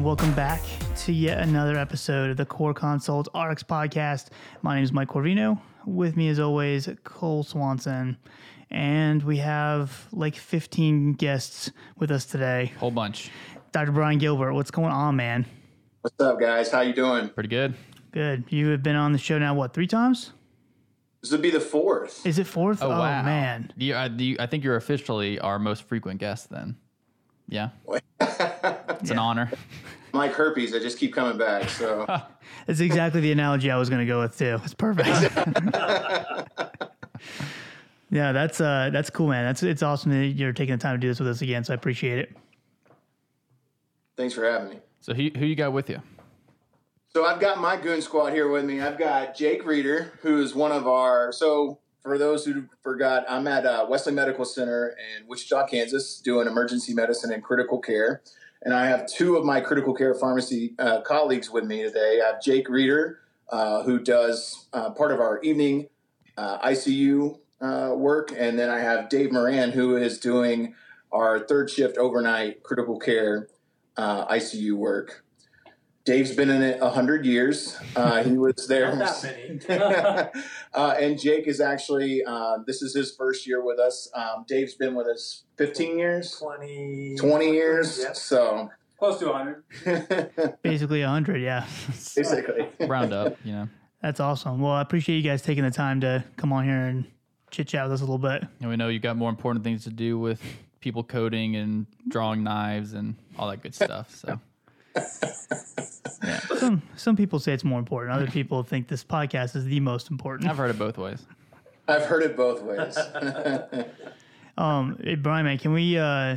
and welcome back to yet another episode of the Core Consult RX podcast. My name is Mike Corvino. With me, as always, Cole Swanson. And we have like 15 guests with us today. Whole bunch. Dr. Brian Gilbert, what's going on, man? What's up, guys? How you doing? Pretty good. Good. You have been on the show now, what, three times? This would be the fourth. Is it fourth? Oh, oh wow. man. Do you, I, do you, I think you're officially our most frequent guest then. Yeah. It's an honor. Like herpes. I just keep coming back. So That's exactly the analogy I was going to go with too. It's perfect. yeah, that's uh, that's cool, man. That's it's awesome that you're taking the time to do this with us again. So I appreciate it. thanks for having me. So who, who you got with you? So I've got my goon squad here with me. I've got Jake Reeder, who is one of our. So for those who forgot, I'm at uh, Wesley Medical Center in Wichita, Kansas, doing emergency medicine and critical care. And I have two of my critical care pharmacy uh, colleagues with me today. I have Jake Reeder, uh, who does uh, part of our evening uh, ICU uh, work, and then I have Dave Moran, who is doing our third shift overnight critical care ICU work. Dave's been in it a hundred years. Uh, he was there. Not that many. uh, and Jake is actually uh, this is his first year with us. Um, Dave's been with us 15 years, 20, 20 years. Yeah. So Close to 100. Basically hundred, yeah. basically, Round up, you know. That's awesome. Well, I appreciate you guys taking the time to come on here and chit chat with us a little bit. And we know you got more important things to do with people coding and drawing knives and all that good stuff. So Some some people say it's more important. Other people think this podcast is the most important. I've heard it both ways. I've heard it both ways. Um, hey, Brian, man, can we uh,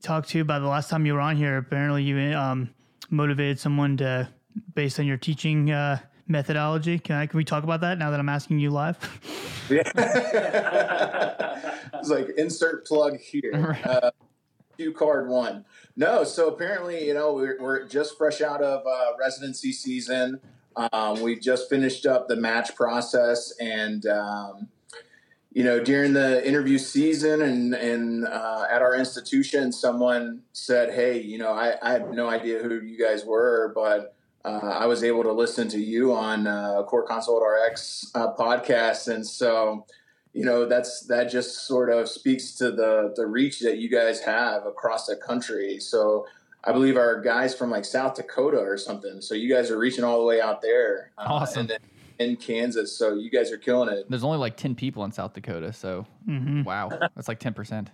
talk to you about the last time you were on here? Apparently, you um, motivated someone to, based on your teaching uh, methodology. Can I? Can we talk about that now that I'm asking you live? yeah. it's like insert plug here. Uh, Q card one. No, so apparently, you know, we're, we're just fresh out of uh, residency season. Um, we just finished up the match process, and um, you know, during the interview season and and uh, at our institution, someone said, "Hey, you know, I, I had no idea who you guys were, but." Uh, I was able to listen to you on uh, Core Consult RX uh, podcast, and so you know that's that just sort of speaks to the the reach that you guys have across the country. So I believe our guys from like South Dakota or something. So you guys are reaching all the way out there, uh, Awesome. and then in Kansas. So you guys are killing it. There's only like 10 people in South Dakota. So wow, that's like 10%.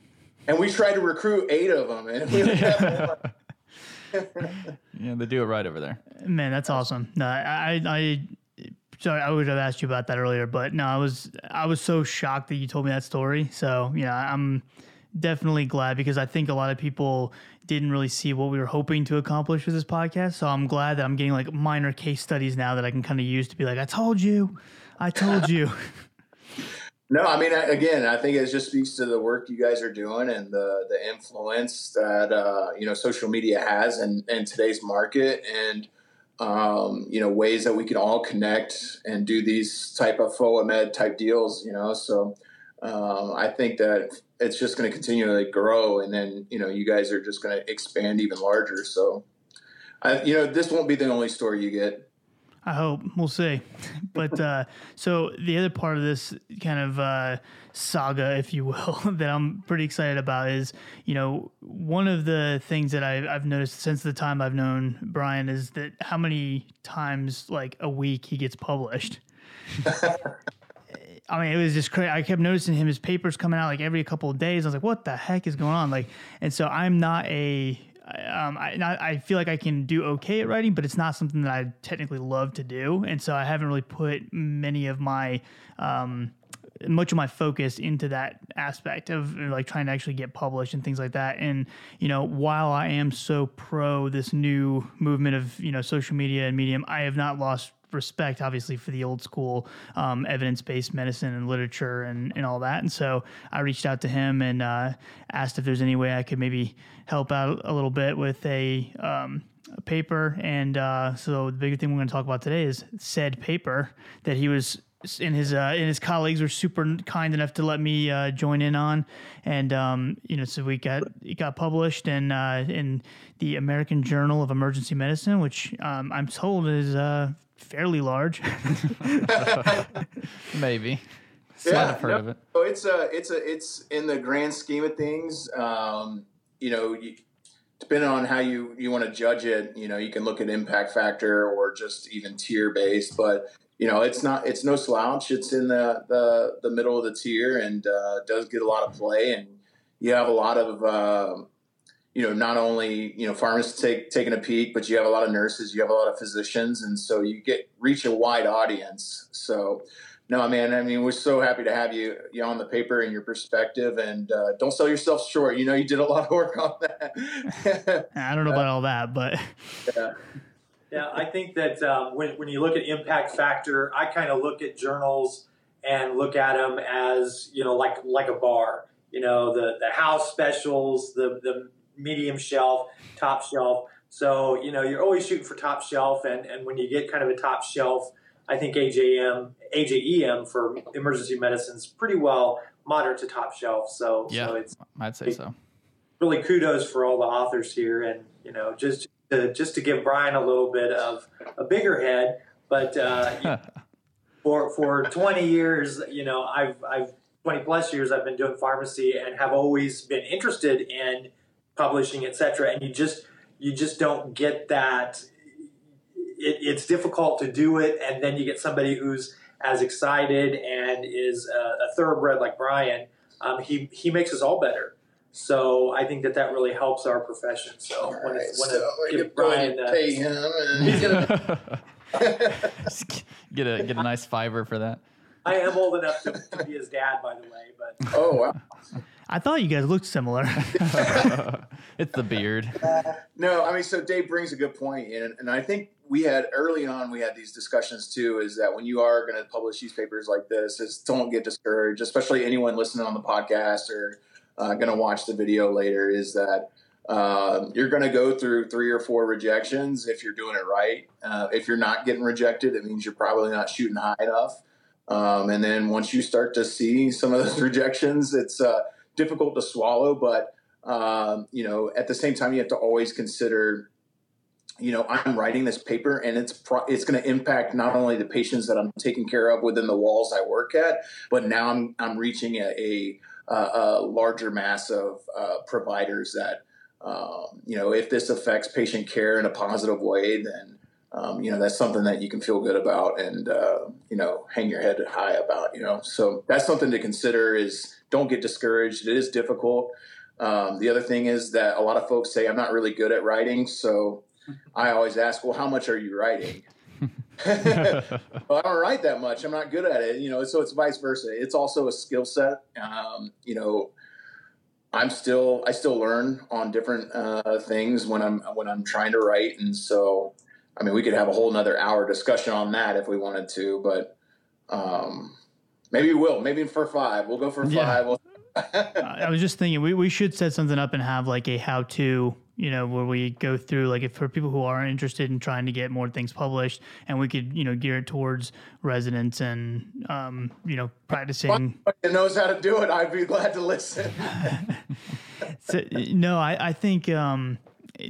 And we tried to recruit eight of them, and we only have one. Yeah, they do it right over there. Man, that's awesome. No, I, I, sorry, I would have asked you about that earlier, but no, I was, I was so shocked that you told me that story. So yeah, I'm definitely glad because I think a lot of people didn't really see what we were hoping to accomplish with this podcast. So I'm glad that I'm getting like minor case studies now that I can kind of use to be like, I told you, I told you. No, I mean, again, I think it just speaks to the work you guys are doing and the the influence that uh, you know social media has in, in today's market, and um, you know ways that we can all connect and do these type of FOAMed type deals. You know, so um, I think that it's just going to continue continually grow, and then you know you guys are just going to expand even larger. So, I, you know, this won't be the only story you get. I hope we'll see. But uh, so the other part of this kind of uh, saga, if you will, that I'm pretty excited about is, you know, one of the things that I've, I've noticed since the time I've known Brian is that how many times like a week he gets published. I mean, it was just crazy. I kept noticing him; his papers coming out like every couple of days. I was like, "What the heck is going on?" Like, and so I'm not a. Um, I, not, I feel like I can do okay at writing, but it's not something that I technically love to do, and so I haven't really put many of my, um, much of my focus into that aspect of like trying to actually get published and things like that. And you know, while I am so pro this new movement of you know social media and medium, I have not lost respect obviously for the old school um, evidence-based medicine and literature and, and all that. And so i reached out to him and uh, asked if there's any way i could maybe help out a little bit with a, um, a paper. And uh, so the big thing we're going to talk about today is said paper that he was and his uh, and his colleagues were super kind enough to let me uh, join in on, and um, you know, so we got it got published in uh, in the American Journal of Emergency Medicine, which um, I'm told is uh, fairly large. Maybe. Yeah, I've heard no, of it. So it's a, it's a, it's in the grand scheme of things. Um, you know, you, depending on how you you want to judge it, you know, you can look at impact factor or just even tier based. But you know, it's not, it's no slouch. It's in the the, the middle of the tier and uh, does get a lot of play. And you have a lot of, uh, you know, not only you know pharmacists take, taking a peek, but you have a lot of nurses, you have a lot of physicians, and so you get reach a wide audience. So. No, man. I mean, we're so happy to have you, you on the paper and your perspective, and uh, don't sell yourself short. You know, you did a lot of work on that. I don't know about all that, but yeah. Yeah, I think that um, when, when you look at impact factor, I kind of look at journals and look at them as you know like like a bar. You know, the the house specials, the the medium shelf, top shelf. So you know you're always shooting for top shelf, and and when you get kind of a top shelf, I think AJM AJEM for emergency medicine is pretty well moderate to top shelf. So Yeah. so it's I'd say so. really kudos for all the authors here, and you know, just to, just to give Brian a little bit of a bigger head. But uh, for for 20 years, you know, I've I've 20 plus years I've been doing pharmacy and have always been interested in publishing, etc. And you just you just don't get that. It, it's difficult to do it, and then you get somebody who's as excited and is a, a thoroughbred like Brian. Um, he he makes us all better. So I think that that really helps our profession. So All when right, it's, when so it, give Brian uh, pay him. And he's get a get a nice fiver for that. I am old enough to, to be his dad, by the way. But oh, wow. I thought you guys looked similar. it's the beard. No, I mean, so Dave brings a good point, and, and I think we had early on we had these discussions too. Is that when you are going to publish these papers like this, is don't get discouraged, especially anyone listening on the podcast or uh, going to watch the video later. Is that um, you're going to go through three or four rejections if you're doing it right. Uh, if you're not getting rejected, it means you're probably not shooting high enough. Um, and then once you start to see some of those rejections, it's uh, difficult to swallow, but um, you know, at the same time, you have to always consider, you know, I'm writing this paper and it's pro- it's going to impact not only the patients that I'm taking care of within the walls I work at, but now I'm I'm reaching a, a, a larger mass of uh, providers that, um, you know, if this affects patient care in a positive way, then um, you know that's something that you can feel good about and uh, you know hang your head high about. You know, so that's something to consider. Is don't get discouraged. It is difficult. Um, the other thing is that a lot of folks say I'm not really good at writing, so I always ask, well, how much are you writing? well, I don't write that much. I'm not good at it. You know, so it's vice versa. It's also a skill set. Um, you know, I'm still I still learn on different uh, things when I'm when I'm trying to write, and so I mean we could have a whole another hour discussion on that if we wanted to, but um, maybe we will. Maybe for five, we'll go for Yeah. five. We'll, I was just thinking we, we should set something up and have like a how to, you know, where we go through like if for people who are interested in trying to get more things published and we could, you know, gear it towards residents and um, you know, practicing that knows how to do it. I'd be glad to listen. so, no, I, I think um,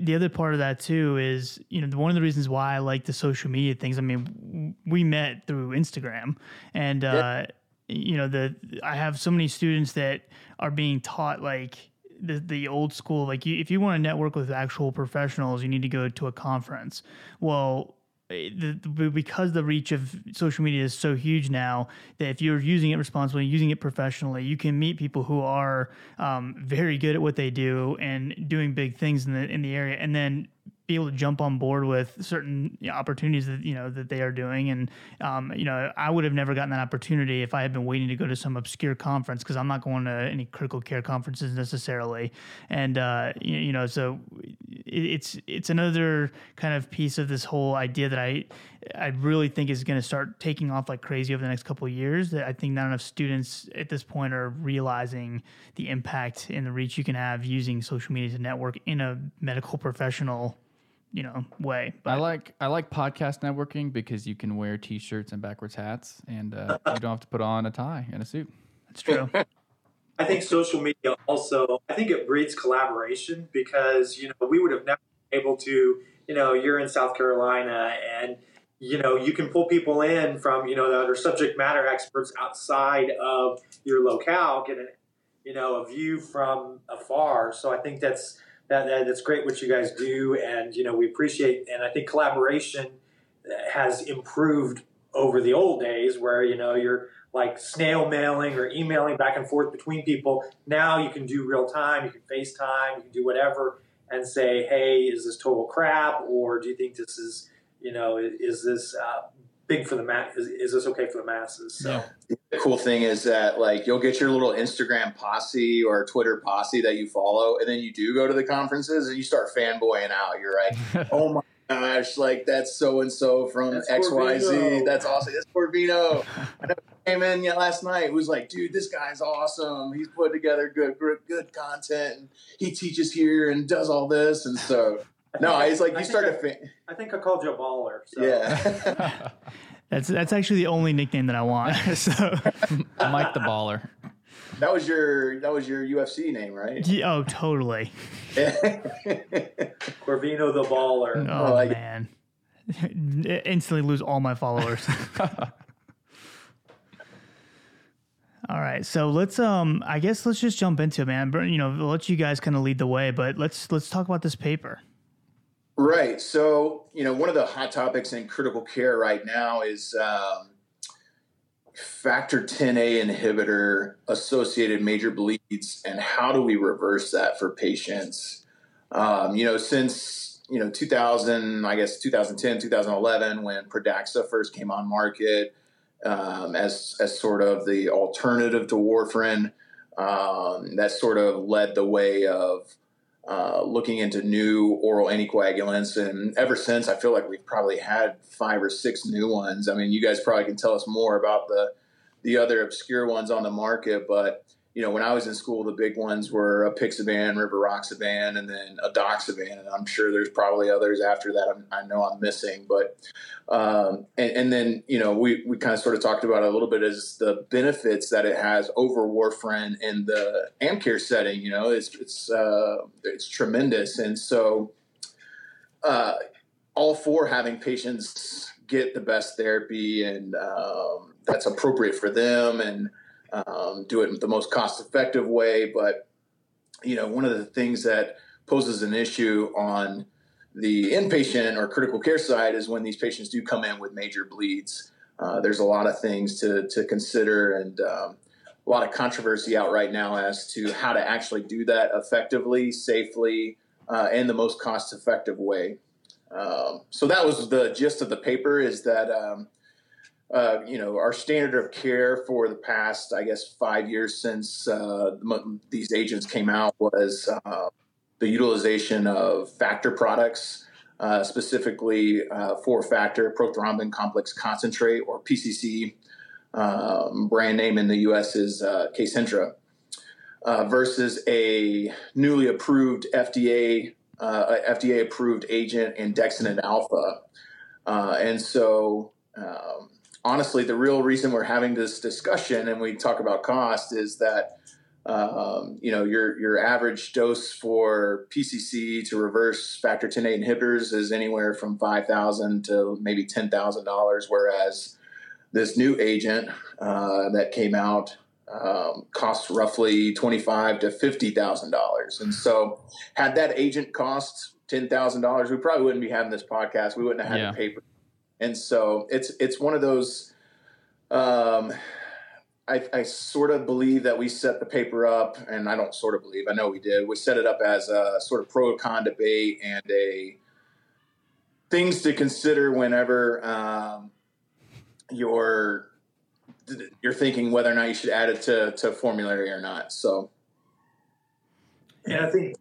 the other part of that too is you know one of the reasons why I like the social media things. I mean, we met through Instagram, and uh, you know the I have so many students that are being taught like the the old school like you, if you want to network with actual professionals, you need to go to a conference. Well. eh, The, the, because the reach of social media is so huge now that if you're using it responsibly, using it professionally, you can meet people who are um, very good at what they do and doing big things in the in the area, and then be able to jump on board with certain you know, opportunities that you know that they are doing. And um, you know, I would have never gotten that opportunity if I had been waiting to go to some obscure conference because I'm not going to any critical care conferences necessarily. And uh, you, you know, so it, it's it's another kind of piece of this whole idea that I I really think is going to start taking off like crazy over the next couple of years. That I think not enough students at this point are realizing the impact and the reach you can have using social media to network in a medical professional you know way. But I like I like podcast networking because you can wear t-shirts and backwards hats, and uh, you don't have to put on a tie and a suit. That's true. I think social media also, I think it breeds collaboration because, you know, we would have never been able to, you know, you're in South Carolina and, you know, you can pull people in from, you know, that are subject matter experts outside of your locale, get an, you know, a view from afar. So I think that's, that, that that's great what you guys do. And, you know, we appreciate, and I think collaboration has improved over the old days where, you know, you're, like snail mailing or emailing back and forth between people. Now you can do real time, you can FaceTime, you can do whatever and say, hey, is this total crap? Or do you think this is, you know, is, this uh, big for the mass? Is, is, this okay for the masses? So the cool thing is that like you'll get your little Instagram posse or Twitter posse that you follow, and then you do go to the conferences and you start fanboying out. You're like, oh my gosh, like that's so and so from XYZ. That's awesome. That's Corvino. I know came in yet last night was like, dude, this guy's awesome. He's put together good, good, good content. And he teaches here and does all this. And so, no, it's like you start I, to. Fa- I think I called you a baller. So. Yeah. that's that's actually the only nickname that I want. so, Mike the Baller. That was your that was your UFC name, right? Yeah, oh, totally. Corvino the Baller. Oh, like man, instantly lose all my followers. All right, so let's um, I guess let's just jump into it, man. You know, let you guys kind of lead the way, but let's let's talk about this paper. Right. So you know, one of the hot topics in critical care right now is um, factor 10A inhibitor associated major bleeds, and how do we reverse that for patients? Um, you know, since you know 2000, I guess 2010, 2011, when Pradaxa first came on market um, as as sort of the alternative to warfarin. Um, that sort of led the way of uh, looking into new oral anticoagulants, and ever since, I feel like we've probably had five or six new ones. I mean, you guys probably can tell us more about the the other obscure ones on the market, but you know, when I was in school, the big ones were apixaban, rivaroxaban, and then edoxaban, and I'm sure there's probably others after that. I'm, i know I'm missing, but um, and, and, then you know, we we kind of sort of talked about a little bit as the benefits that it has over warfarin in the AmCare setting. You know, it's it's uh, it's tremendous, and so uh, all for having patients get the best therapy and um, that's appropriate for them and um, do it the most cost effective way. But, you know, one of the things that poses an issue on the inpatient or critical care side is when these patients do come in with major bleeds. Uh, there's a lot of things to, to consider and um, a lot of controversy out right now as to how to actually do that effectively, safely, uh, and the most cost effective way. Um, so that was the gist of the paper is that um, uh, you know, our standard of care for the past, I guess, five years since uh, these agents came out was uh, the utilization of factor products, uh, specifically uh, four factor prothrombin complex concentrate or PCC. Um, brand name in the U.S. is uh, Kcentra, versus a newly approved FDA FDA approved agent, andexanet alfa. and so um, honestly, the real reason we're having this discussion and we talk about cost is that um, you know your your average dose for PCC to reverse factor 10A inhibitors is anywhere from five thousand to maybe ten thousand dollars, whereas this new agent uh, that came out um, costs roughly twenty five to fifty thousand dollars. And so, had that agent cost ten thousand dollars, we probably wouldn't be having this podcast. We wouldn't have had yeah. the paper and so it's it's one of those. Um, I, I, sort of believe that we set the paper up, and I don't sort of believe, I know we did. We set it up as a sort of pro con debate and a things to consider whenever um, you're you're thinking whether or not you should add it to, to formulary or not. So, and I think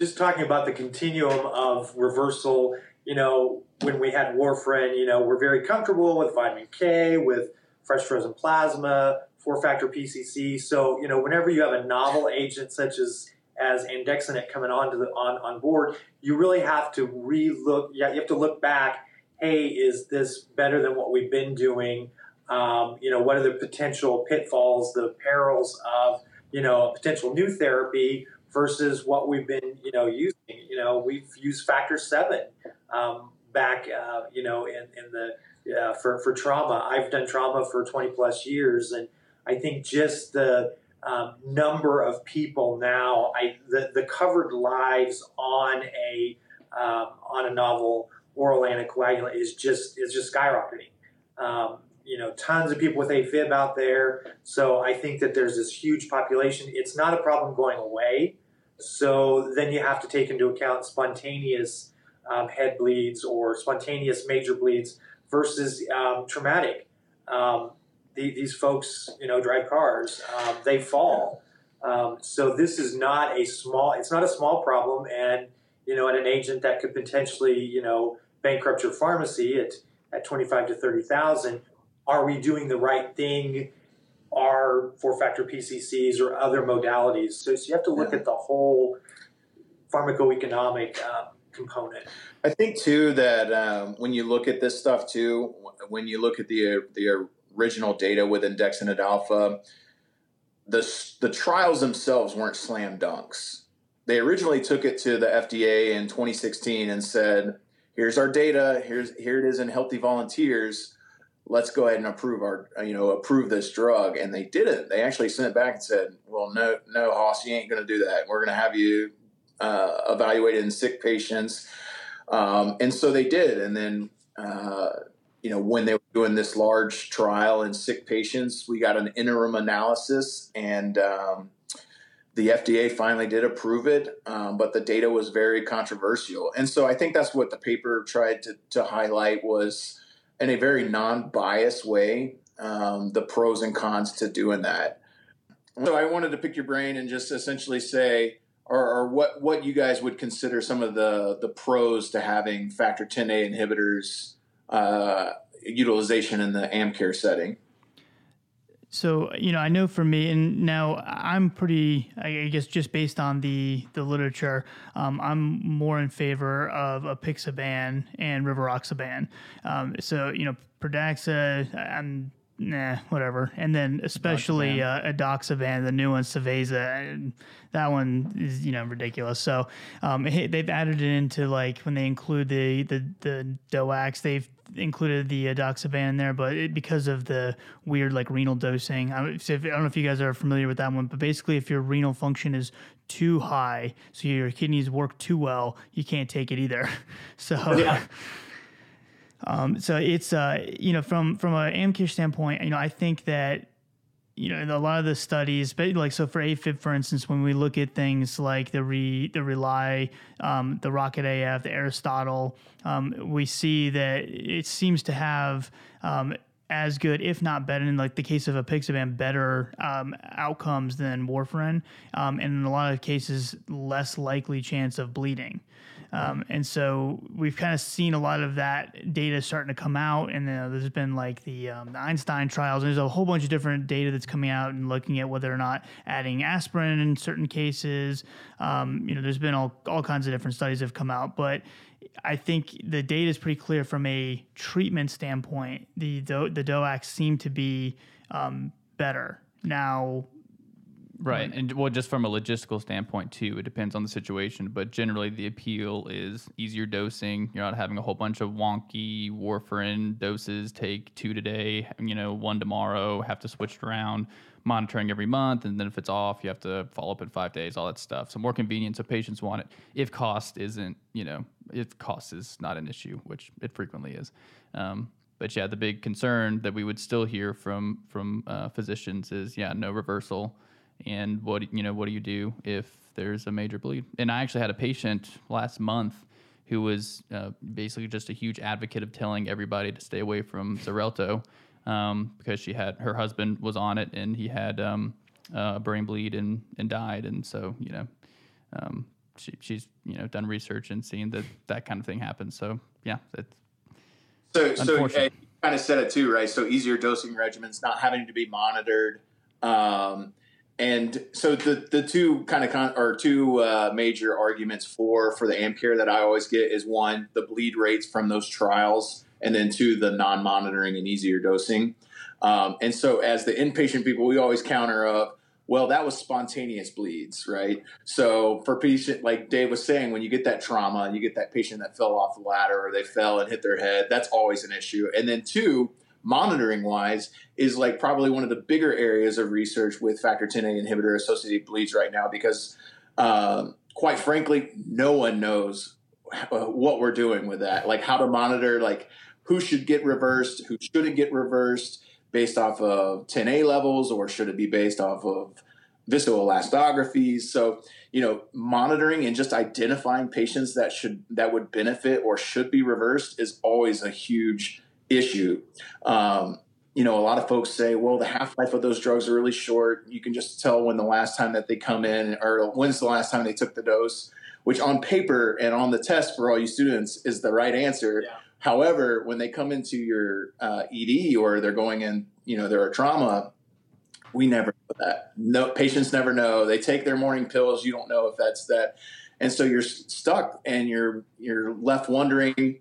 just talking about the continuum of reversal you know, when we had warfarin, you know, we're very comfortable with vitamin K, with fresh frozen plasma, four factor PCC. So, you know, whenever you have a novel agent such as as andexanet coming on to the on, on board, you really have to relook. Yeah, you have to look back. Hey, is this better than what we've been doing? Um, you know, what are the potential pitfalls, the perils of you know a potential new therapy versus what we've been you know using? You know, we've used factor seven um, back uh, you know in in the uh, for for trauma. I've done trauma for twenty plus years, and I think just the um, number of people now, I, the, the covered lives on a um, on a novel oral anticoagulant is just is just skyrocketing. Um, you know, tons of people with AFib out there. So I think that there's this huge population. It's not a problem going away. So then you have to take into account spontaneous um, head bleeds or spontaneous major bleeds versus um, traumatic. Um, the, these folks, you know, drive cars. Um, they fall. Um, so this is not a small. It's not a small problem, and you know, at an agent that could potentially, you know, bankrupt your pharmacy at at twenty five to thirty thousand. Are we doing the right thing? Are four factor PCCs or other modalities? So, so you have to look yeah. at the whole pharmacoeconomic uh, component. I think too that um, when you look at this stuff too, when you look at the the original data with Andexanet Alfa, the, the trials themselves weren't slam dunks. They originally took it to the FDA in 2016 and said, here's our data, here's here it is in healthy volunteers. Let's go ahead and approve our, you know, approve this drug. And they didn't. They actually sent it back and said, well, no, no, Hoss, you ain't going to do that. We're going to have you uh, evaluated in sick patients. Um, and so they did. And then uh, you know, when they were doing this large trial in sick patients, we got an interim analysis, and um, the FDA finally did approve it, um, but the data was very controversial. And so I think that's what the paper tried to, to highlight was in a very non-biased way um, the pros and cons to doing that. So I wanted to pick your brain and just essentially say, or, or, what what you guys would consider some of the the pros to having factor 10A inhibitors uh, utilization in the AmCare setting. So you know, I know for me, and now I'm pretty. I guess just based on the the literature, um, I'm more in favor of apixaban and rivaroxaban. Um, so you know, Pradaxa, I'm nah, whatever. And then especially uh, Edoxaban, the new one, Savaysa, that one is you know ridiculous. So um, they've added it into like when they include the the the DOACs, they've included the Edoxaban in there, but it, because of the weird like renal dosing, I don't, I don't know if you guys are familiar with that one, but basically if your renal function is too high, so your kidneys work too well, you can't take it either. So. Yeah. Um, so it's uh, you know from from an AmCare standpoint, you know I think that you know a lot of the studies, but like so for AFib, for instance, when we look at things like the re the RE-LY, um, the Rocket AF, the Aristotle, um, we see that it seems to have um, as good, if not better, in like the case of apixaban, better um, outcomes than warfarin, um, and in a lot of cases, less likely chance of bleeding. Um, and so we've kind of seen a lot of that data starting to come out. And uh, there's been like the, um, the Einstein trials. And there's a whole bunch of different data that's coming out and looking at whether or not adding aspirin in certain cases. Um, you know, there's been all, all kinds of different studies have come out. But I think the data is pretty clear from a treatment standpoint. The, the, the DOACs seem to be um, better. Now, Right. And well, just from a logistical standpoint, too, it depends on the situation. But generally, the appeal is easier dosing. You're not having a whole bunch of wonky warfarin doses, take two today, you know, one tomorrow, have to switch it around, monitoring every month. And then if it's off, you have to follow up in five days, all that stuff. So more convenient. So patients want it. If cost isn't, you know, if cost is not an issue, which it frequently is. Um, but yeah, the big concern that we would still hear from from uh, physicians is yeah, no reversal and what you know what do you do if there's a major bleed? And i actually had a patient last month who was uh, basically just a huge advocate of telling everybody to stay away from Xarelto um, because she had her husband was on it and he had um, uh, brain bleed and, and died. And so you know um, she, she's you know done research and seen that that kind of thing happens. So yeah it's so so you kind of said it too right? So easier dosing regimens not having to be monitored um, and so the the two kind of con- or two uh, major arguments for for the AmCare that I always get is one the bleed rates from those trials, and then two the non monitoring and easier dosing. Um, and so as the inpatient people, we always counter up. well, that was spontaneous bleeds, right? So for patient, like Dave was saying, when you get that trauma and you get that patient that fell off the ladder or they fell and hit their head, that's always an issue. And then two, monitoring wise, is like probably one of the bigger areas of research with factor 10A inhibitor associated bleeds right now because, um, quite frankly, no one knows what we're doing with that, like how to monitor, like who should get reversed, who shouldn't get reversed based off of 10A levels or should it be based off of viscoelastographies? So, you know, monitoring and just identifying patients that should that would benefit or should be reversed is always a huge issue. Um, you know, a lot of folks say, well, the half life of those drugs are really short. You can just tell when the last time that they come in or when's the last time they took the dose, which on paper and on the test for all you students is the right answer. Yeah. However, when they come into your uh, ED or they're going in, you know, they're a trauma, we never know that. No, patients never know. They take their morning pills. You don't know if that's that, and so you're stuck and you're you're left wondering.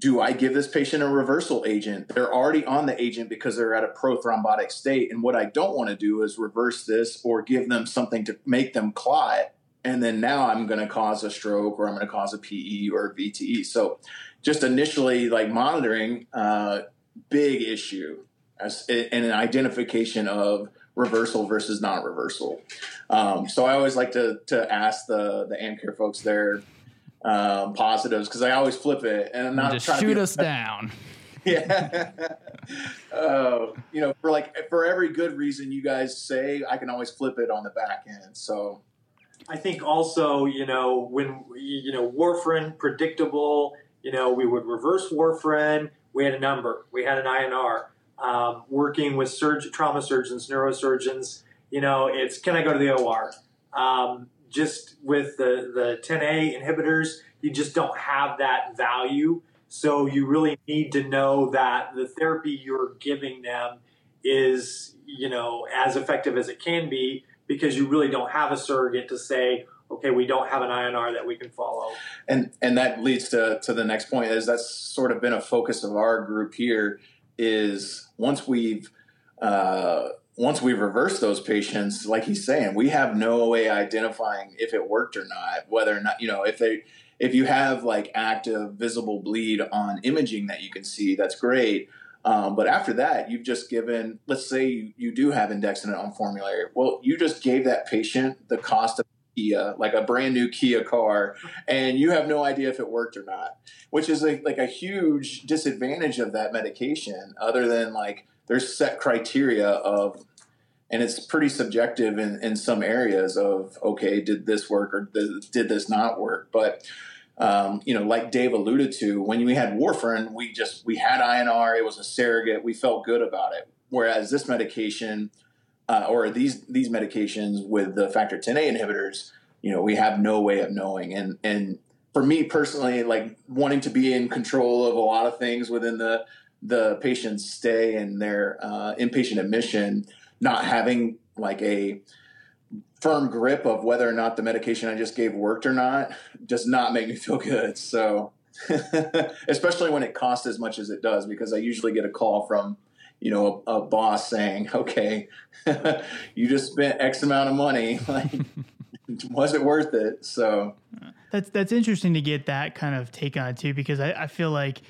Do I give this patient a reversal agent? They're already on the agent because they're at a prothrombotic state. And what I don't want to do is reverse this or give them something to make them clot. And then now I'm going to cause a stroke or I'm going to cause a PE or a VTE. So just initially like monitoring, uh, big issue as and an identification of reversal versus non-reversal. Um, so I always like to to ask the the AmCare folks their um, positives because I always flip it and I'm not just trying shoot to us down. Yeah, uh, you know, for like for every good reason you guys say, I can always flip it on the back end. So I think also, you know, when you know warfarin predictable you know, we would reverse warfarin. We had a number. We had an INR. Um, working with surg- trauma surgeons, neurosurgeons, you know, it's can I go to the OR? Um, just with the, the 10A inhibitors, you just don't have that value. So you really need to know that the therapy you're giving them is, you know, as effective as it can be because you really don't have a surrogate to say, okay, we don't have an INR that we can follow. And and that leads to to the next point is that's sort of been a focus of our group here is once we've uh, once we've reversed those patients, like he's saying, we have no way identifying if it worked or not, whether or not you know if they if you have like active visible bleed on imaging that you can see, that's great. Um, but after that, you've just given, let's say you, you do have indexing on formulary. Well, you just gave that patient the cost of Kia, like a brand new Kia car, and you have no idea if it worked or not, which is a, like a huge disadvantage of that medication, other than like there's set criteria of, and it's pretty subjective in, in some areas of, okay, did this work or did this not work? But, um, you know, like Dave alluded to, when we had warfarin, we just, we had INR, it was a surrogate, we felt good about it. Whereas this medication, uh, or these these medications with the factor 10A inhibitors, you know, we have no way of knowing. And and for me personally, like wanting to be in control of a lot of things within the the patient's stay and their uh, inpatient admission, not having like a firm grip of whether or not the medication I just gave worked or not does not make me feel good. So, especially when it costs as much as it does, because I usually get a call from you know, a, a boss saying, okay, you just spent X amount of money. Like, was it worth it? So that's, that's interesting to get that kind of take on it too, because I, I feel like,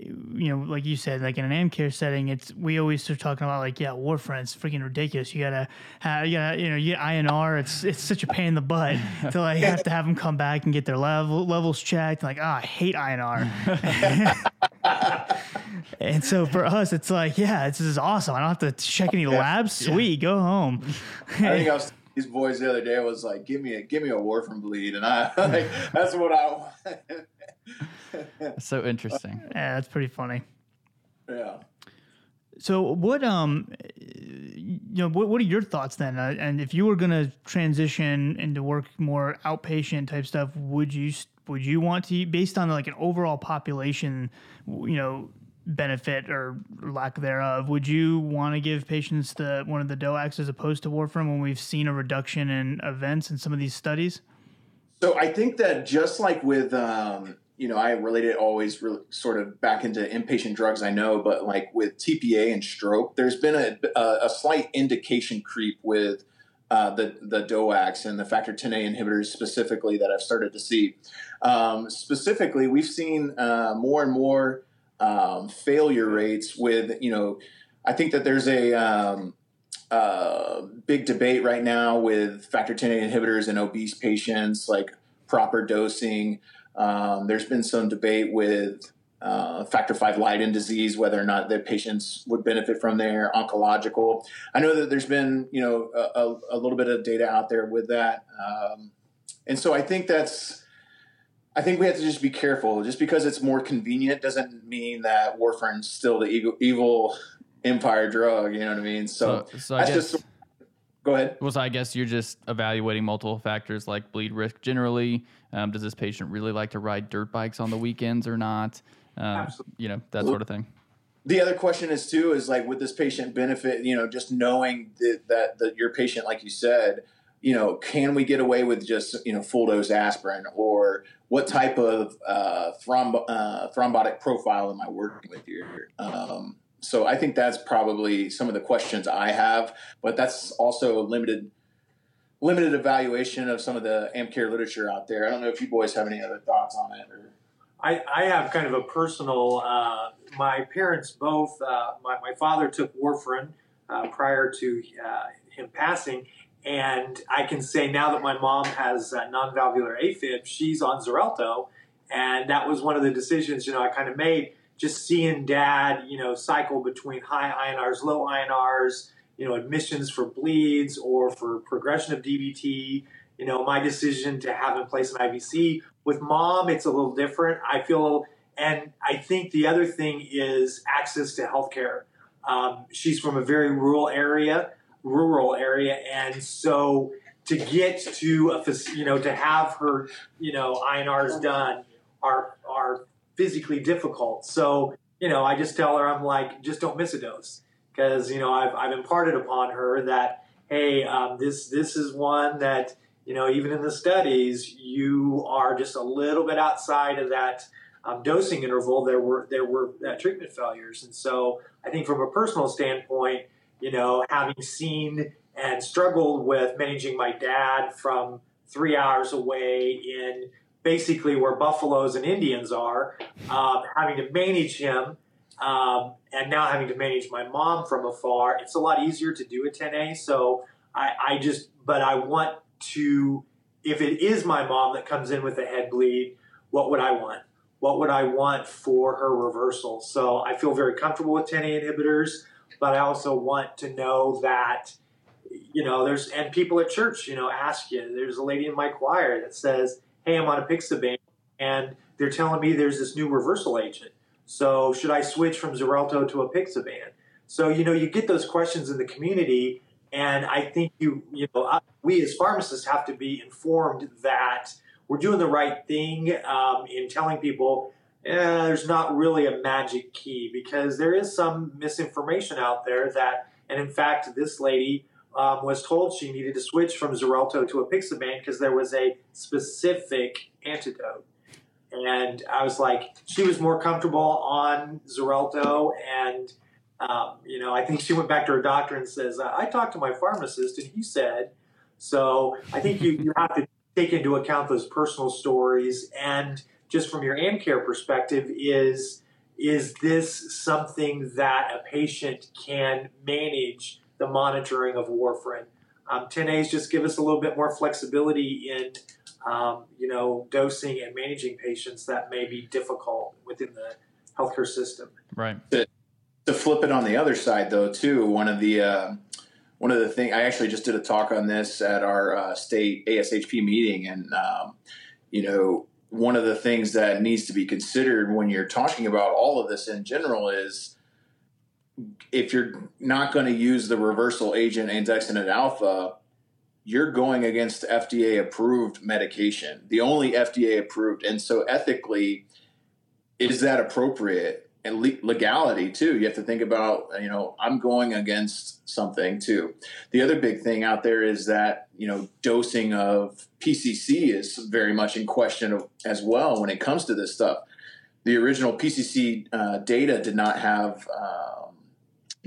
you know, like you said, like in an AmCare setting, it's we always start talking about like, yeah, warfarin's freaking ridiculous. You gotta, have, you gotta, you know, you get INR. It's it's such a pain in the butt to like have to have them come back and get their level levels checked. Like, ah, oh, I hate INR. and so for us, it's like, yeah, this is awesome. I don't have to check any yeah. labs. Sweet, yeah. go home. I think I was these boys the other day was like, give me a give me a warfarin bleed, and I like that's what I want. so interesting. Yeah, that's pretty funny. Yeah. So what um you know what what are your thoughts then? Uh, and if you were going to transition into work more outpatient type stuff, would you would you want to based on like an overall population, you know, benefit or lack thereof. Would you want to give patients the one of the DOACs as opposed to warfarin when we've seen a reduction in events in some of these studies? So I think that just like with um, you know, I relate it always really sort of back into inpatient drugs. I know, but like with TPA and stroke, there's been a, a, a slight indication creep with uh, the the DOACs and the factor 10A inhibitors specifically that I've started to see. Um, specifically, we've seen uh, more and more um, failure rates with you know. I think that there's a um, uh, big debate right now with factor 10A inhibitors in obese patients, like proper dosing. Um, there's been some debate with uh, factor V Leiden disease, whether or not the patients would benefit from their oncological. I know that there's been, you know, a, a little bit of data out there with that. Um, and so I think that's, I think we have to just be careful. Just because it's more convenient doesn't mean that warfarin's still the evil, evil empire drug. You know what I mean? So, so, so that's guess, just, go ahead. Well, so I guess you're just evaluating multiple factors like bleed risk generally, um, does this patient really like to ride dirt bikes on the weekends or not? Um, you know, that sort of thing. The other question is too is like, would this patient benefit? You know, just knowing that that, that your patient, like you said, you know, can we get away with just you know full dose aspirin, or what type of uh, thromb- uh, thrombotic profile am I working with here? Um, so I think that's probably some of the questions I have, but that's also limited limited evaluation of some of the AmCare literature out there. I don't know if you boys have any other thoughts on it. Or... I, I have kind of a personal. Uh, my parents both. Uh, my, my father took warfarin uh, prior to uh, him passing, and I can say now that my mom has non-valvular AFib, she's on Xarelto, and that was one of the decisions you know I kind of made. Just seeing dad, you know, cycle between high INRs, low INRs, you know, admissions for bleeds or for progression of DVT. You know, my decision to have in place an IVC. With mom, it's a little different. I feel, and I think the other thing is access to healthcare. Um, she's from a very rural area, rural area, and so to get to a, you know, to have her, you know, INRs done are are physically difficult. So, you know, I just tell her, I'm like, just don't miss a dose because you know I've, I've imparted upon her that hey um, this this is one that you know even in the studies you are just a little bit outside of that um, dosing interval. There were there were uh, treatment failures. And so I think from a personal standpoint you know having seen and struggled with managing my dad from three hours away in basically where buffaloes and Indians are um, having to manage him um, and now having to manage my mom from afar, it's a lot easier to do a 10A. So I, I just, but I want to, if it is my mom that comes in with a head bleed, what would I want? What would I want for her reversal? So I feel very comfortable with 10A inhibitors, but I also want to know that, you know, there's, and people at church, you know, ask you, there's a lady in my choir that says, Hey, I'm on apixaban and they're telling me there's this new reversal agent so should I switch from Xarelto to apixaban? So you know you get those questions in the community, and I think you you know we as pharmacists have to be informed that we're doing the right thing um, in telling people eh, there's not really a magic key because there is some misinformation out there that, and in fact, this lady um, was told she needed to switch from Xarelto to apixaban because there was a specific antidote. And I was like, she was more comfortable on Xarelto. And, um, you know, I think she went back to her doctor and says, I talked to my pharmacist and he said, so I think you, you have to take into account those personal stories. And just from your AmCare perspective, is, is this something that a patient can manage the monitoring of warfarin? Um, 10As just give us a little bit more flexibility in um, you know, dosing and managing patients that may be difficult within the healthcare system. Right. To, to flip it on the other side, though, too, one of the uh, one of the things I actually just did a talk on this at our uh, state ASHP meeting, and um, you know, one of the things that needs to be considered when you're talking about all of this in general is if you're not going to use the reversal agent andexanet alfa you're going against FDA approved medication, the only FDA approved. And so ethically, is that appropriate? and legality too. You have to think about, you know, I'm going against something too. The other big thing out there is that, you know, dosing of PCC is very much in question as well when it comes to this stuff. The original PCC uh, data did not have um,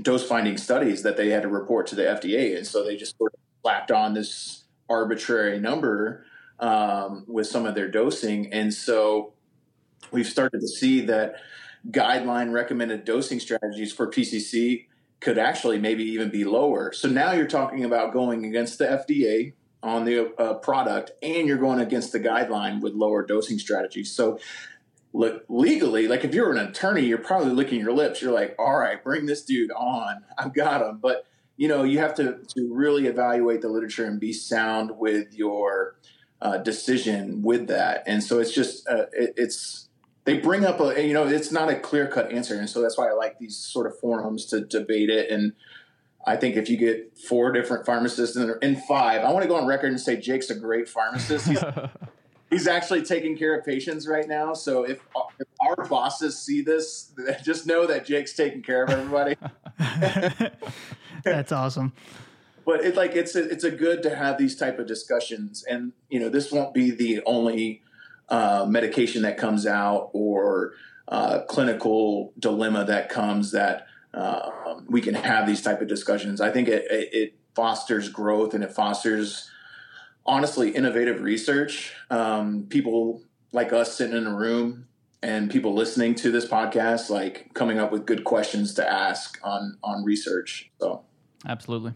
dose finding studies that they had to report to the FDA. And so they just sort of slapped on this arbitrary number um, with some of their dosing. And so we've started to see that guideline recommended dosing strategies for PCC could actually maybe even be lower. So now you're talking about going against the FDA on the uh, product and you're going against the guideline with lower dosing strategies. So look legally, like if you're an attorney, you're probably licking your lips. You're like, all right, bring this dude on. I've got him. But you know, you have to to really evaluate the literature and be sound with your uh, decision with that. And so it's just uh, it, it's they bring up a you know it's not a clear cut answer, and so that's why I like these sort of forums to debate it. And I think if you get four different pharmacists in, in five, I want to go on record and say Jake's a great pharmacist. He's, he's actually taking care of patients right now. So if, if, our bosses see this, just know that Jake's taking care of everybody. That's awesome. But it's like it's a, it's a good to have these type of discussions, and you know this won't be the only uh, medication that comes out or uh, clinical dilemma that comes that uh, we can have these type of discussions. I think it, it, fosters growth and it fosters honestly innovative research. Um, people like us sitting in a room and people listening to this podcast, like coming up with good questions to ask on on research. So absolutely.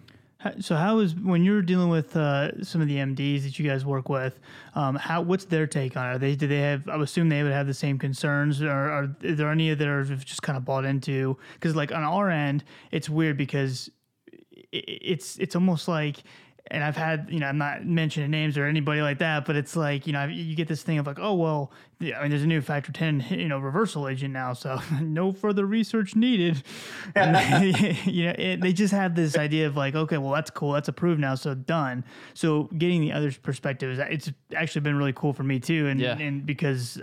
So how is when you're dealing with uh, some of the MDs that you guys work with? Um, how what's their take on it? Are they do they have? I assume they would have the same concerns, or are, are there any that are just kind of bought into? Because like on our end, it's weird because it's it's almost like and I've had, you know, I'm not mentioning names or anybody like that, but it's like, you know, you get this thing of like, oh, well, I mean, there's a new factor 10, you know, reversal agent now, so no further research needed. they, you know, it, they just have this idea of like, okay, well, that's cool. That's approved now. So done. So getting the other perspective is it's actually been really cool for me too. And, yeah. and because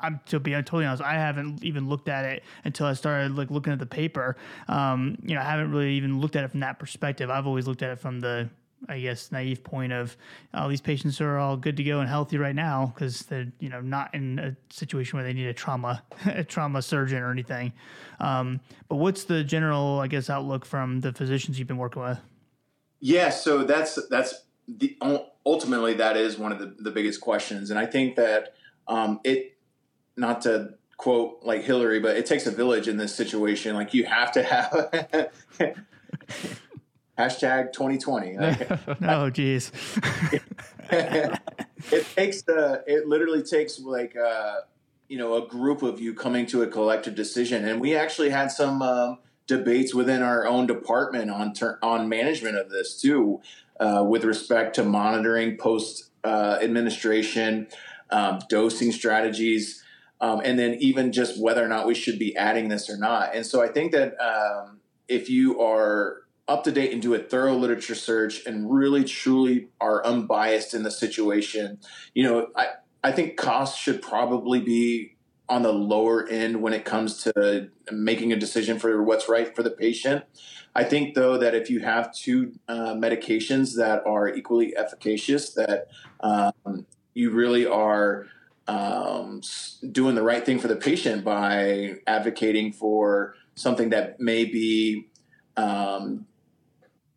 I'm to be totally honest, I haven't even looked at it until I started like looking at the paper. Um, you know, I haven't really even looked at it from that perspective. I've always looked at it from the I guess, naive point of, oh, these patients are all good to go and healthy right now because they're, you know, not in a situation where they need a trauma, a trauma surgeon or anything. Um, but what's the general, I guess, outlook from the physicians you've been working with? Yeah, so that's that's the ultimately that is one of the, the biggest questions, and I think that um, it, not to quote like Hillary, but it takes a village in this situation. Like you have to have. hashtag 2020. oh, geez. it takes the, it literally takes like, uh, you know, a group of you coming to a collective decision. And we actually had some um, debates within our own department on ter- on management of this too, uh, with respect to monitoring post uh, administration, um, dosing strategies. Um, and then even just whether or not we should be adding this or not. And so I think that um, if you are up to date and do a thorough literature search and really truly are unbiased in the situation. You know, I, I think costs should probably be on the lower end when it comes to making a decision for what's right for the patient. I think, though, that if you have two uh, medications that are equally efficacious, that um, you really are um, doing the right thing for the patient by advocating for something that may be um,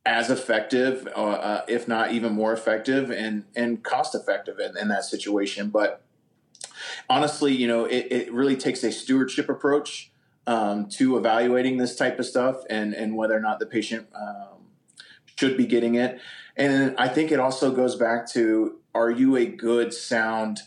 as effective, uh, uh, if not even more effective, and and cost effective in, in that situation. But honestly, you know, it, it really takes a stewardship approach um, to evaluating this type of stuff, and and whether or not the patient um, should be getting it. And I think it also goes back to: Are you a good, sound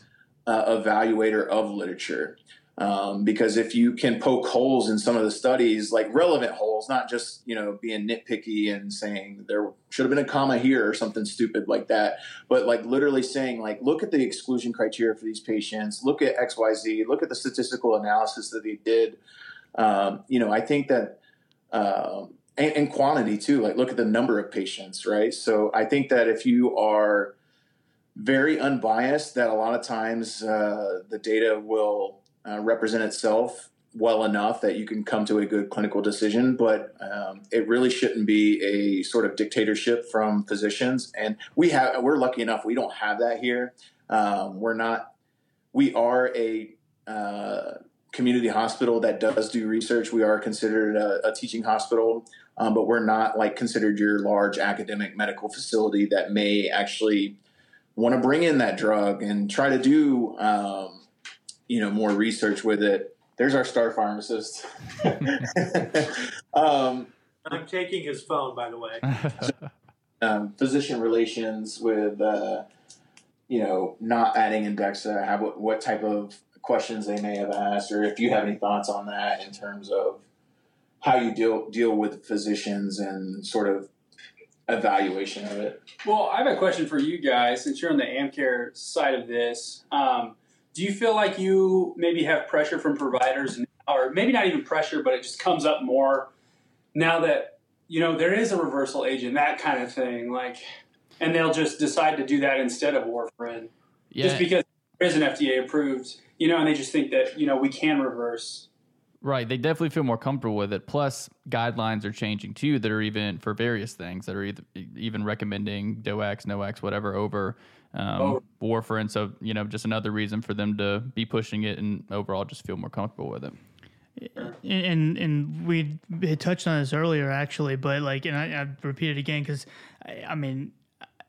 uh, evaluator of literature? Um, because if you can poke holes in some of the studies, like relevant holes, not just you know being nitpicky and saying there should have been a comma here or something stupid like that, but like literally saying like look at the exclusion criteria for these patients, look at X Y Z, look at the statistical analysis that they did. Um, you know, I think that. Um, and, and quantity too. Like look at the number of patients, right? So I think that if you are very unbiased, that a lot of times uh, the data will uh, represent itself well enough that you can come to a good clinical decision, but um, it really shouldn't be a sort of dictatorship from physicians. And we have we're lucky enough we don't have that here. Um, we're not. We are a uh, community hospital that does do research. We are considered a, a teaching hospital, um, but we're not like considered your large academic medical facility that may actually want to bring in that drug and try to do um, you know more research with it there's our star pharmacist. um, I'm taking his phone, by the way. um, physician relations with, uh, you know, not adding Andexxa, have what, what type of questions they may have asked, or if you have any thoughts on that in terms of how you deal deal with physicians and sort of evaluation of it. Well, I have a question for you guys since you're on the AmCare side of this. Um, do you feel like you maybe have pressure from providers, or maybe not even pressure, but it just comes up more now that you know there is a reversal agent, that kind of thing, like, and they'll just decide to do that instead of warfarin, yeah. just because there is an FDA approved, you know, and they just think that you know we can reverse. Right, they definitely feel more comfortable with it. Plus, guidelines are changing too that are even for various things that are either, even recommending DOACs, NOACs, whatever over um, oh. warfarin. So you know, just another reason for them to be pushing it and overall just feel more comfortable with it. And and we had touched on this earlier actually, but like, and I, I repeat it again because I, I, mean,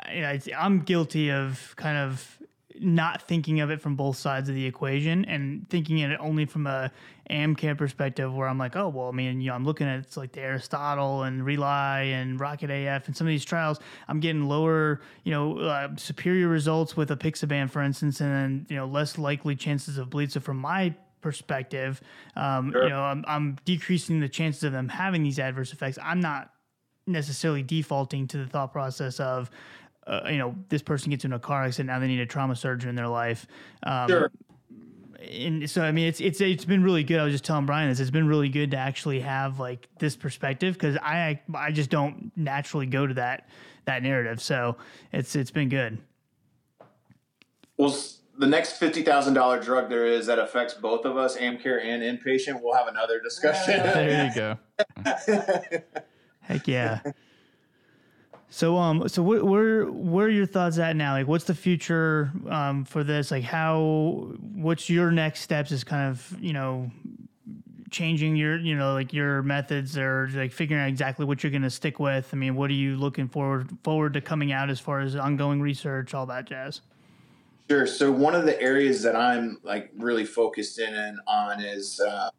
I, I'm guilty of kind of not thinking of it from both sides of the equation and thinking it only from a AmCare perspective where I'm like, oh well, I mean, you know, I'm looking at it's like the Aristotle and RE-LY and Rocket AF and some of these trials, I'm getting lower, you know, uh, superior results with apixaban, for instance, and then you know less likely chances of bleed. So from my perspective, um, sure. you know, I'm, I'm decreasing the chances of them having these adverse effects. I'm not necessarily defaulting to the thought process of uh, you know, this person gets in a car accident, now they need a trauma surgeon in their life. Um, sure. And so, I mean, it's it's it's been really good. I was just telling Brian this. It's been really good to actually have like this perspective because I I just don't naturally go to that that narrative. So it's it's been good. Well, the next fifty thousand dollar drug there is that affects both of us, AmCare and inpatient. We'll have another discussion. there you go. Heck yeah. So um, so wh- where where are your thoughts at now? Like, what's the future um for this? Like, how what's your next steps? Is kind of you know changing your you know like your methods or like figuring out exactly what you're going to stick with. I mean, what are you looking forward forward to coming out as far as ongoing research, all that jazz? Sure. So one of the areas that I'm like really focused in on is. Uh,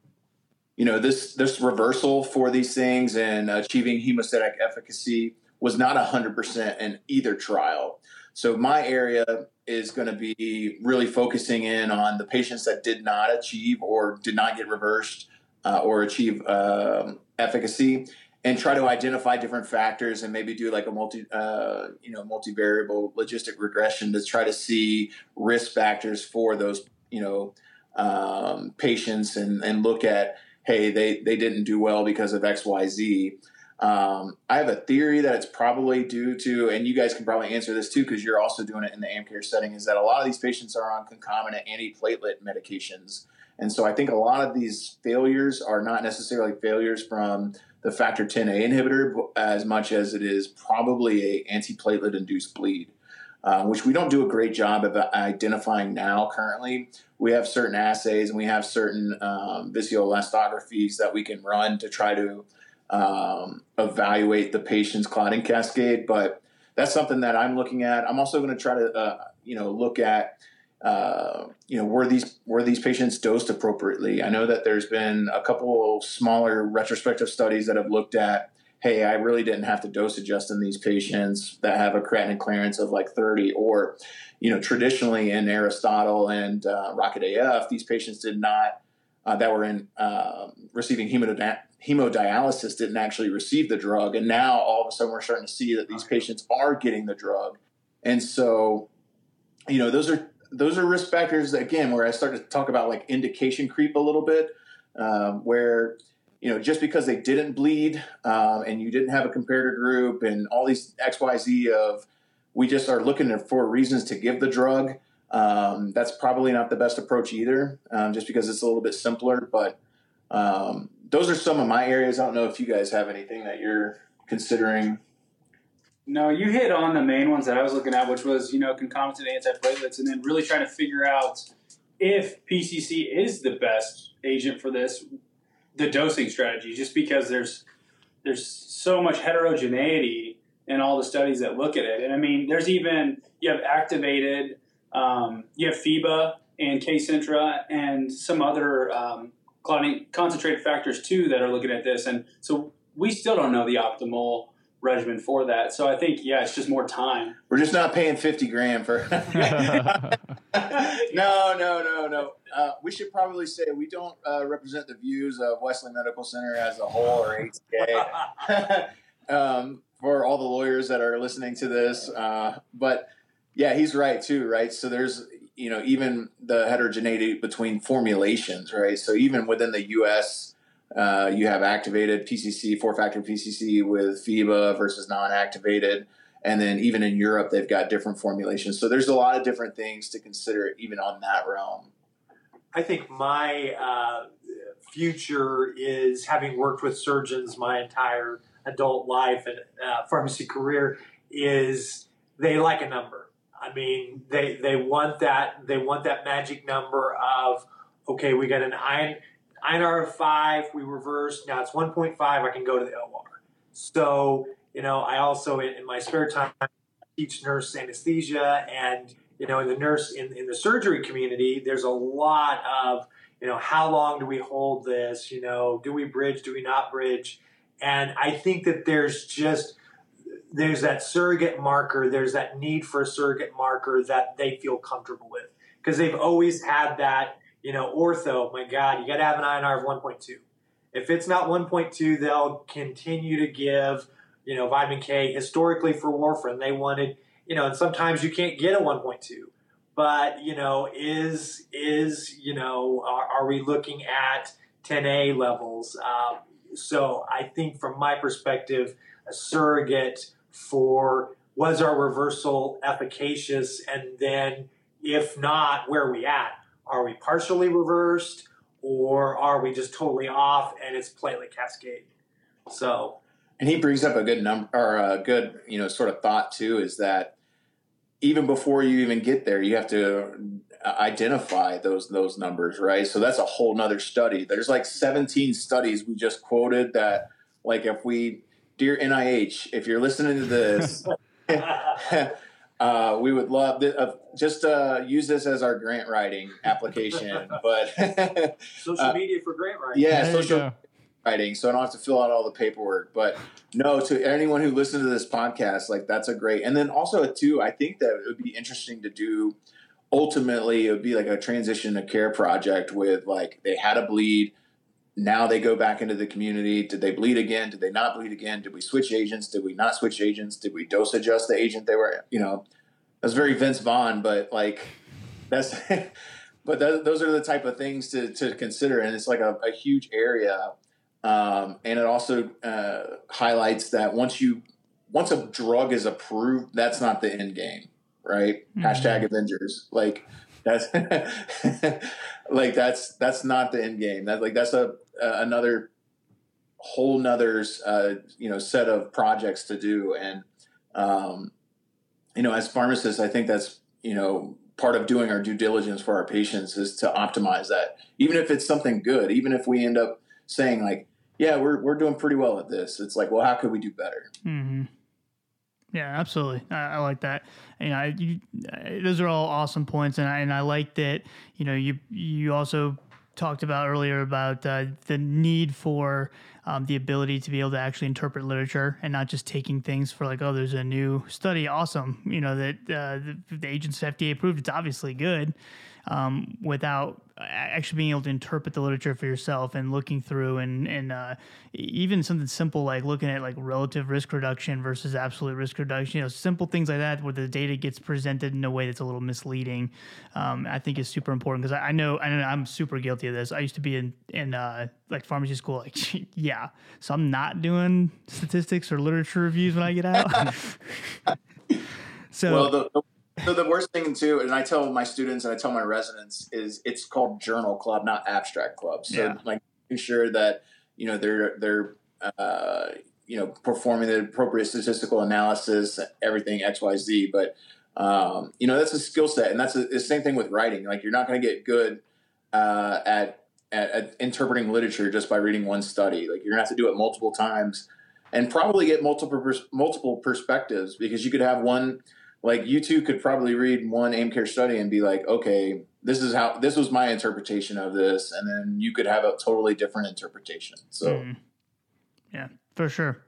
you know this this reversal for these things and achieving hemostatic efficacy was not 100% in either trial. So my area is going to be really focusing in on the patients that did not achieve or did not get reversed uh, or achieve um, efficacy and try to identify different factors and maybe do like a multi uh, you know multivariable logistic regression to try to see risk factors for those you know um, patients and and look at hey they they didn't do well because of xyz um, I have a theory that it's probably due to, and you guys can probably answer this too because you're also doing it in the AmCare setting, is that a lot of these patients are on concomitant antiplatelet medications. And so I think a lot of these failures are not necessarily failures from the factor 10A inhibitor as much as it is probably a antiplatelet induced bleed. Uh, which we don't do a great job of identifying now currently. We have certain assays and we have certain um, that we can run to try to um, evaluate the patient's clotting cascade. But that's something that I'm looking at. I'm also going to try to, uh, you know, look at, uh, you know, were these were these patients dosed appropriately? I know that there's been a couple smaller retrospective studies that have looked at, hey, I really didn't have to dose adjust in these patients that have a creatinine clearance of like 30, or, you know, traditionally in Aristotle and uh, Rocket AF, these patients did not. Uh, that were in uh, receiving hemodynamic hemodialysis didn't actually receive the drug. And now all of a sudden we're starting to see that these patients are getting the drug. And so, you know, those are those are risk factors again where I start to talk about like indication creep a little bit, um, where you know just because they didn't bleed um, and you didn't have a comparator group and all these X Y Z of we just are looking for reasons to give the drug. Um, that's probably not the best approach either, um, just because it's a little bit simpler. But um, those are some of my areas. I don't know if you guys have anything that you're considering. No, you hit on the main ones that I was looking at, which was you know concomitant antiplatelets, and then really trying to figure out if PCC is the best agent for this, the dosing strategy. Just because there's there's so much heterogeneity in all the studies that look at it, and I mean, there's even you have activated, um, you have FEIBA and Kcentra and some other um, clotting concentrated factors too that are looking at this, and so we still don't know the optimal regimen for that. So I think yeah, it's just more time. We're just not paying fifty grand for. no, no, no, no. Uh, we should probably say we don't uh, represent the views of Wesley Medical Center as a whole or HCA. um, for all the lawyers that are listening to this, uh, but yeah, he's right too, right? So there's you know even the heterogeneity between formulations, right? So even within the U.S. Uh, you have activated PCC, four factor PCC with FEIBA versus non activated. And then even in Europe, they've got different formulations. So there's a lot of different things to consider even on that realm. I think my uh, future is having worked with surgeons my entire adult life and uh, pharmacy career is they like a number. I mean, they they want that they want that magic number of okay, we got an INR of five, we reverse. Now it's 1.5. I can go to the OR. So you know, I also in, in my spare time teach nurse anesthesia, and you know, in the nurse in, in the surgery community, there's a lot of you know, how long do we hold this? You know, do we bridge? Do we not bridge? And I think that there's just there's that surrogate marker. There's that need for a surrogate marker that they feel comfortable with because they've always had that. You know, ortho. My God, you got to have an INR of 1.2. If it's not 1.2, they'll continue to give you know, vitamin K historically for warfarin, they wanted, you know, and sometimes you can't get a 1.2. But, you know, is, is you know, are, are we looking at 10A levels? Um, so I think from my perspective, a surrogate for was our reversal efficacious? And then if not, where are we at? Are we partially reversed or are we just totally off and it's platelet cascade? So and he brings up a good number or a good, you know, sort of thought too is that even before you even get there, you have to uh, identify those those numbers, right? So that's a whole nother study. There's like 17 studies we just quoted that like if we dear NIH, if you're listening to this, uh, we would love to, uh, just uh, use this as our grant writing application. but social media for grant writing. Yeah, there social writing, so I don't have to fill out all the paperwork. But no, to anyone who listens to this podcast, like that's a great. And then also too, I think that it would be interesting to do. Ultimately, it would be like a transition to care project with like they had a bleed. Now they go back into the community. Did they bleed again? Did they not bleed again? Did we switch agents? Did we not switch agents? Did we dose adjust the agent they were? You know, that's very Vince Vaughn, but like that's. but th- those are the type of things to, to consider, and it's like a, a huge area um, and it also uh, highlights that once you once a drug is approved, that's not the end game, right? Mm-hmm. Hashtag Avengers, like that's like that's that's not the end game. That's like that's a, a another whole nother uh, you know set of projects to do, and um, you know as pharmacists, I think that's you know part of doing our due diligence for our patients is to optimize that, even if it's something good, even if we end up saying like yeah, we're we're doing pretty well at this. It's like, well, how could we do better? Mm-hmm. Yeah, absolutely. I, I, like that. You know, you, those are all awesome points, and I, and I like that. You know, you you also talked about earlier about uh, the need for um, the ability to be able to actually interpret literature and not just taking things for like, oh, there's a new study, awesome. You know that uh, the, the agent's FDA approved. It's obviously good um, without actually being able to interpret the literature for yourself and looking through and and uh, even something simple like looking at like relative risk reduction versus absolute risk reduction you know simple things like that where the data gets presented in a way that's a little misleading um, I think is super important because I, I, know I know I'm super guilty of this. I used to be in in uh, like pharmacy school like yeah. So I'm not doing statistics or literature reviews when I get out. So well the, so the worst thing too, and I tell my students and I tell my residents is it's called journal club, not abstract club. So yeah. like making sure that you know they're they're uh, you know performing the appropriate statistical analysis, everything X Y Z. But um, you know that's a skill set, and that's a, the same thing with writing. Like you're not going to get good uh, at, at, at interpreting literature just by reading one study. Like you're gonna have to do it multiple times, and probably get multiple pers- multiple perspectives because you could have one. Like you two could probably read one AmCare study and be like, okay, this is how this was my interpretation of this, and then you could have a totally different interpretation. So, mm. yeah, for sure.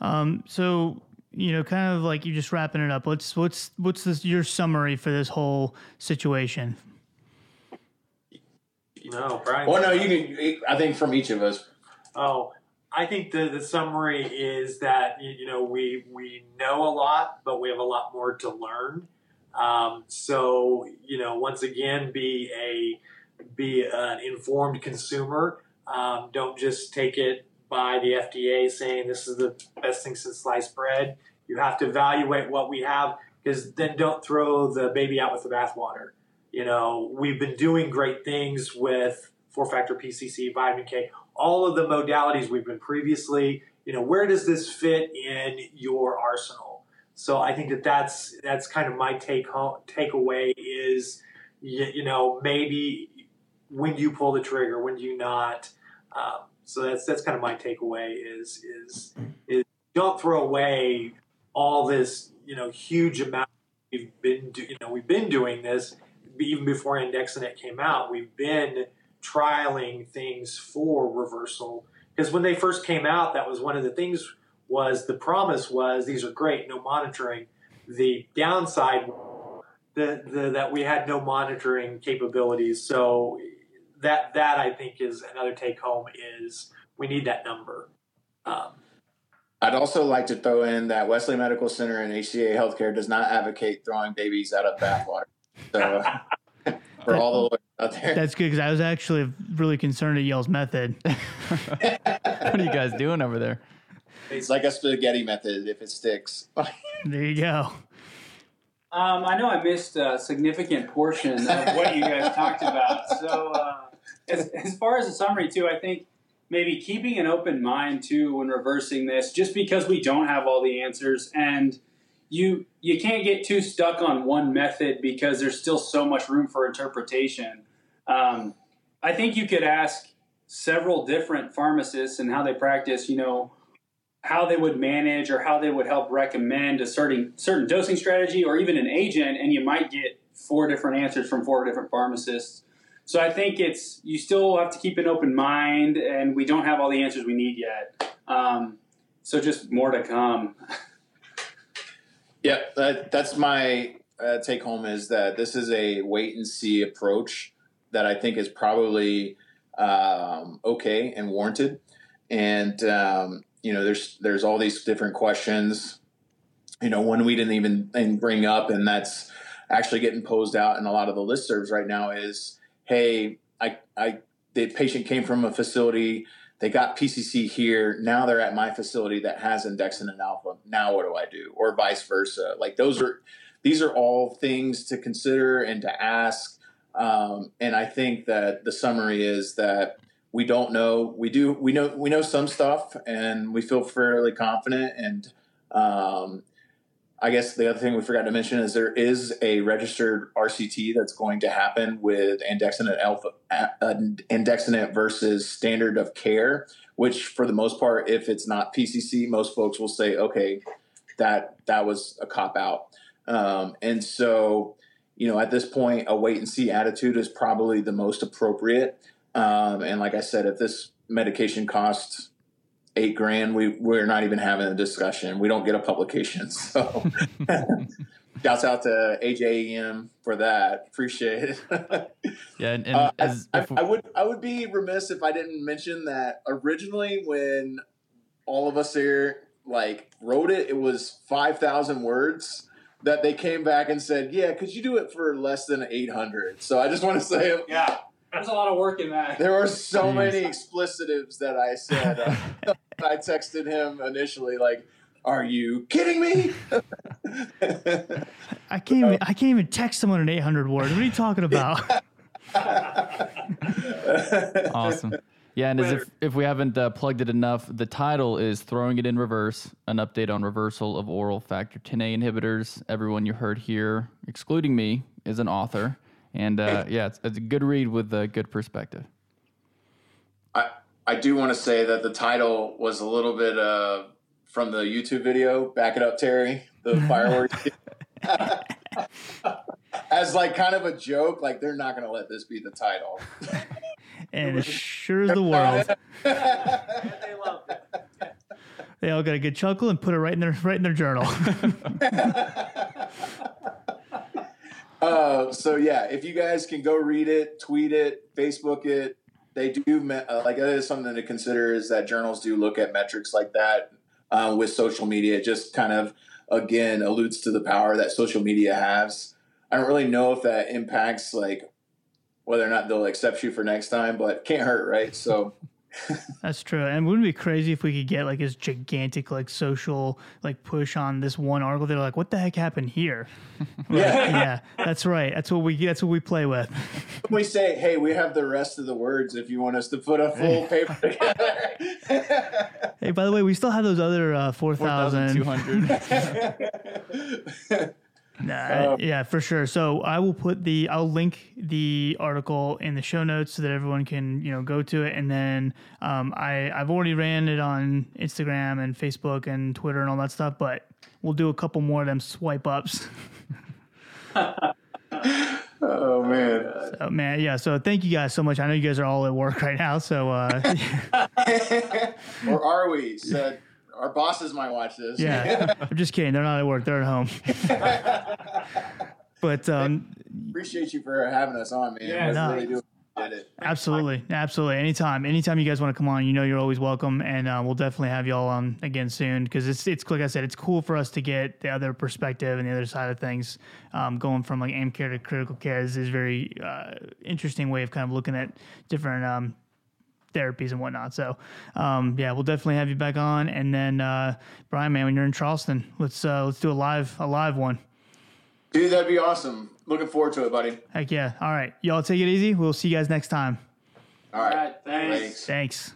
Um, so you know, kind of like you just wrapping it up. What's what's what's this your summary for this whole situation? No, Brian. Well, no, you can. I think from each of us. Oh, I think the, the summary is that you know we we know a lot, but we have a lot more to learn. Um, so you know, once again, be a be an informed consumer. Um, don't just take it by the FDA saying this is the best thing since sliced bread. You have to evaluate what we have because then don't throw the baby out with the bathwater. You know, we've been doing great things with four factor PCC, vitamin K, all of the modalities we've been previously. You know, where does this fit in your arsenal? So I think that that's that's kind of my take home takeaway is you, you know maybe when do you pull the trigger, when do you not? Um, so that's that's kind of my takeaway is is is don't throw away all this you know huge amount we've been do, you know we've been doing this even before Andexanet came out. We've been trialing things for reversal because when they first came out, that was one of the things was the promise was these are great, no monitoring. The downside the, the, that we had no monitoring capabilities. So that that I think is another take home is we need that number. Um, I'd also like to throw in that Wesley Medical Center and HCA Healthcare does not advocate throwing babies out of bathwater. So for all the out there, that's good because I was actually really concerned at Yale's method. what are you guys doing over there? It's like a spaghetti method if it sticks. there you go. Um, I know I missed a significant portion of what you guys talked about. So, uh, as, as far as the summary, too, I think maybe keeping an open mind too when reversing this, just because we don't have all the answers, and you you can't get too stuck on one method because there's still so much room for interpretation. Um, I think you could ask several different pharmacists and how they practice. You know how they would manage or how they would help recommend a certain certain dosing strategy or even an agent, and you might get four different answers from four different pharmacists. So I think it's you still have to keep an open mind, and we don't have all the answers we need yet. Um, so just more to come. yeah, that, that's my uh, take home is that this is a wait and see approach that I think is probably um, okay and warranted. And um, you know, there's there's all these different questions. You know, one we didn't even bring up, and that's actually getting posed out in a lot of the listservs right now is, hey, I, I the patient came from a facility, they got PCC here, now they're at my facility that has Andexanet alfa. Now what do I do? Or vice versa. Like those are these are all things to consider and to ask. Um, and I think that the summary is that we don't know. We do. We know. We know some stuff, and we feel fairly confident. And um, I guess the other thing we forgot to mention is there is a registered RCT that's going to happen with Andexanet Alfa, uh, Andexanet versus standard of care. Which, for the most part, if it's not PCC, most folks will say, okay, that that was a cop out. Um, and so, you know, at this point, a wait and see attitude is probably the most appropriate. Um, and like I said, if this medication costs eight grand, we we're not even having a discussion. We don't get a publication. So shouts out to AJEM for that. Appreciate it. yeah, and, and uh, as, I, I, I, would I would be remiss if I didn't mention that originally when all of us here like wrote it, it was five thousand words. That they came back and said, "Yeah, could you do it for less than eight hundred? So I just want to say, yeah, there's a lot of work in that. There were so Jeez. many explicitives that I said. Uh, I texted him initially, like, "Are you kidding me?" I can't. Even, I can't even text someone in 800 word. What are you talking about? awesome. Yeah, and as if, if we haven't uh, plugged it enough, the title is Throwing It in Reverse, an update on reversal of oral factor 10A inhibitors. Everyone you heard here, excluding me, is an author. And uh, yeah, it's, it's a good read with a good perspective. I I do want to say that the title was a little bit uh, from the YouTube video. Back it up, Terry. The fireworks. As like kind of a joke, like they're not going to let this be the title. And as sure as the world, they loved it. they all got a good chuckle and put it right in their right in their journal. Uh, so yeah, if you guys can go read it, tweet it, Facebook it, they do uh, like that is something to consider. Is that journals do look at metrics like that uh, with social media? It just kind of again alludes to the power that social media has. I don't really know if that impacts like whether or not they'll accept you for next time, but can't hurt, right? So That's true. And wouldn't it be crazy if we could get like this gigantic like social like push on this one article? They're like, what the heck happened here? yeah, yeah, that's right. That's what we that's what we play with. we say, hey, we have the rest of the words if you want us to put a full paper together. Hey, by the way, we still have those other uh, four thousand. 4,200. Nah, yeah, for sure. So I will put the I'll link the article in the show notes so that everyone can you know go to it, and then um, I I've already ran it on Instagram and Facebook and Twitter and all that stuff, but we'll do a couple more of them swipe ups. oh man. So, man, yeah. So thank you guys so much. I know you guys are all at work right now, so uh, or are we? Said our bosses might watch this. yeah. I'm just kidding. They're not at work. They're at home. but um, Appreciate you for having us on, man. Yeah, no. really do. Absolutely, absolutely. Anytime, anytime you guys want to come on, you know you're always welcome, and uh, we'll definitely have y'all on again soon because it's it's like I said, it's cool for us to get the other perspective and the other side of things. Um, going from like AmCare to critical care is is very uh, interesting way of kind of looking at different um, therapies and whatnot. So um, yeah, we'll definitely have you back on, and then uh, Brian, man, when you're in Charleston, let's uh, let's do a live a live one. Dude, that'd be awesome. Looking forward to it, buddy. Heck yeah! All right, y'all take it easy. We'll see you guys next time. All right. All right, thanks. Thanks.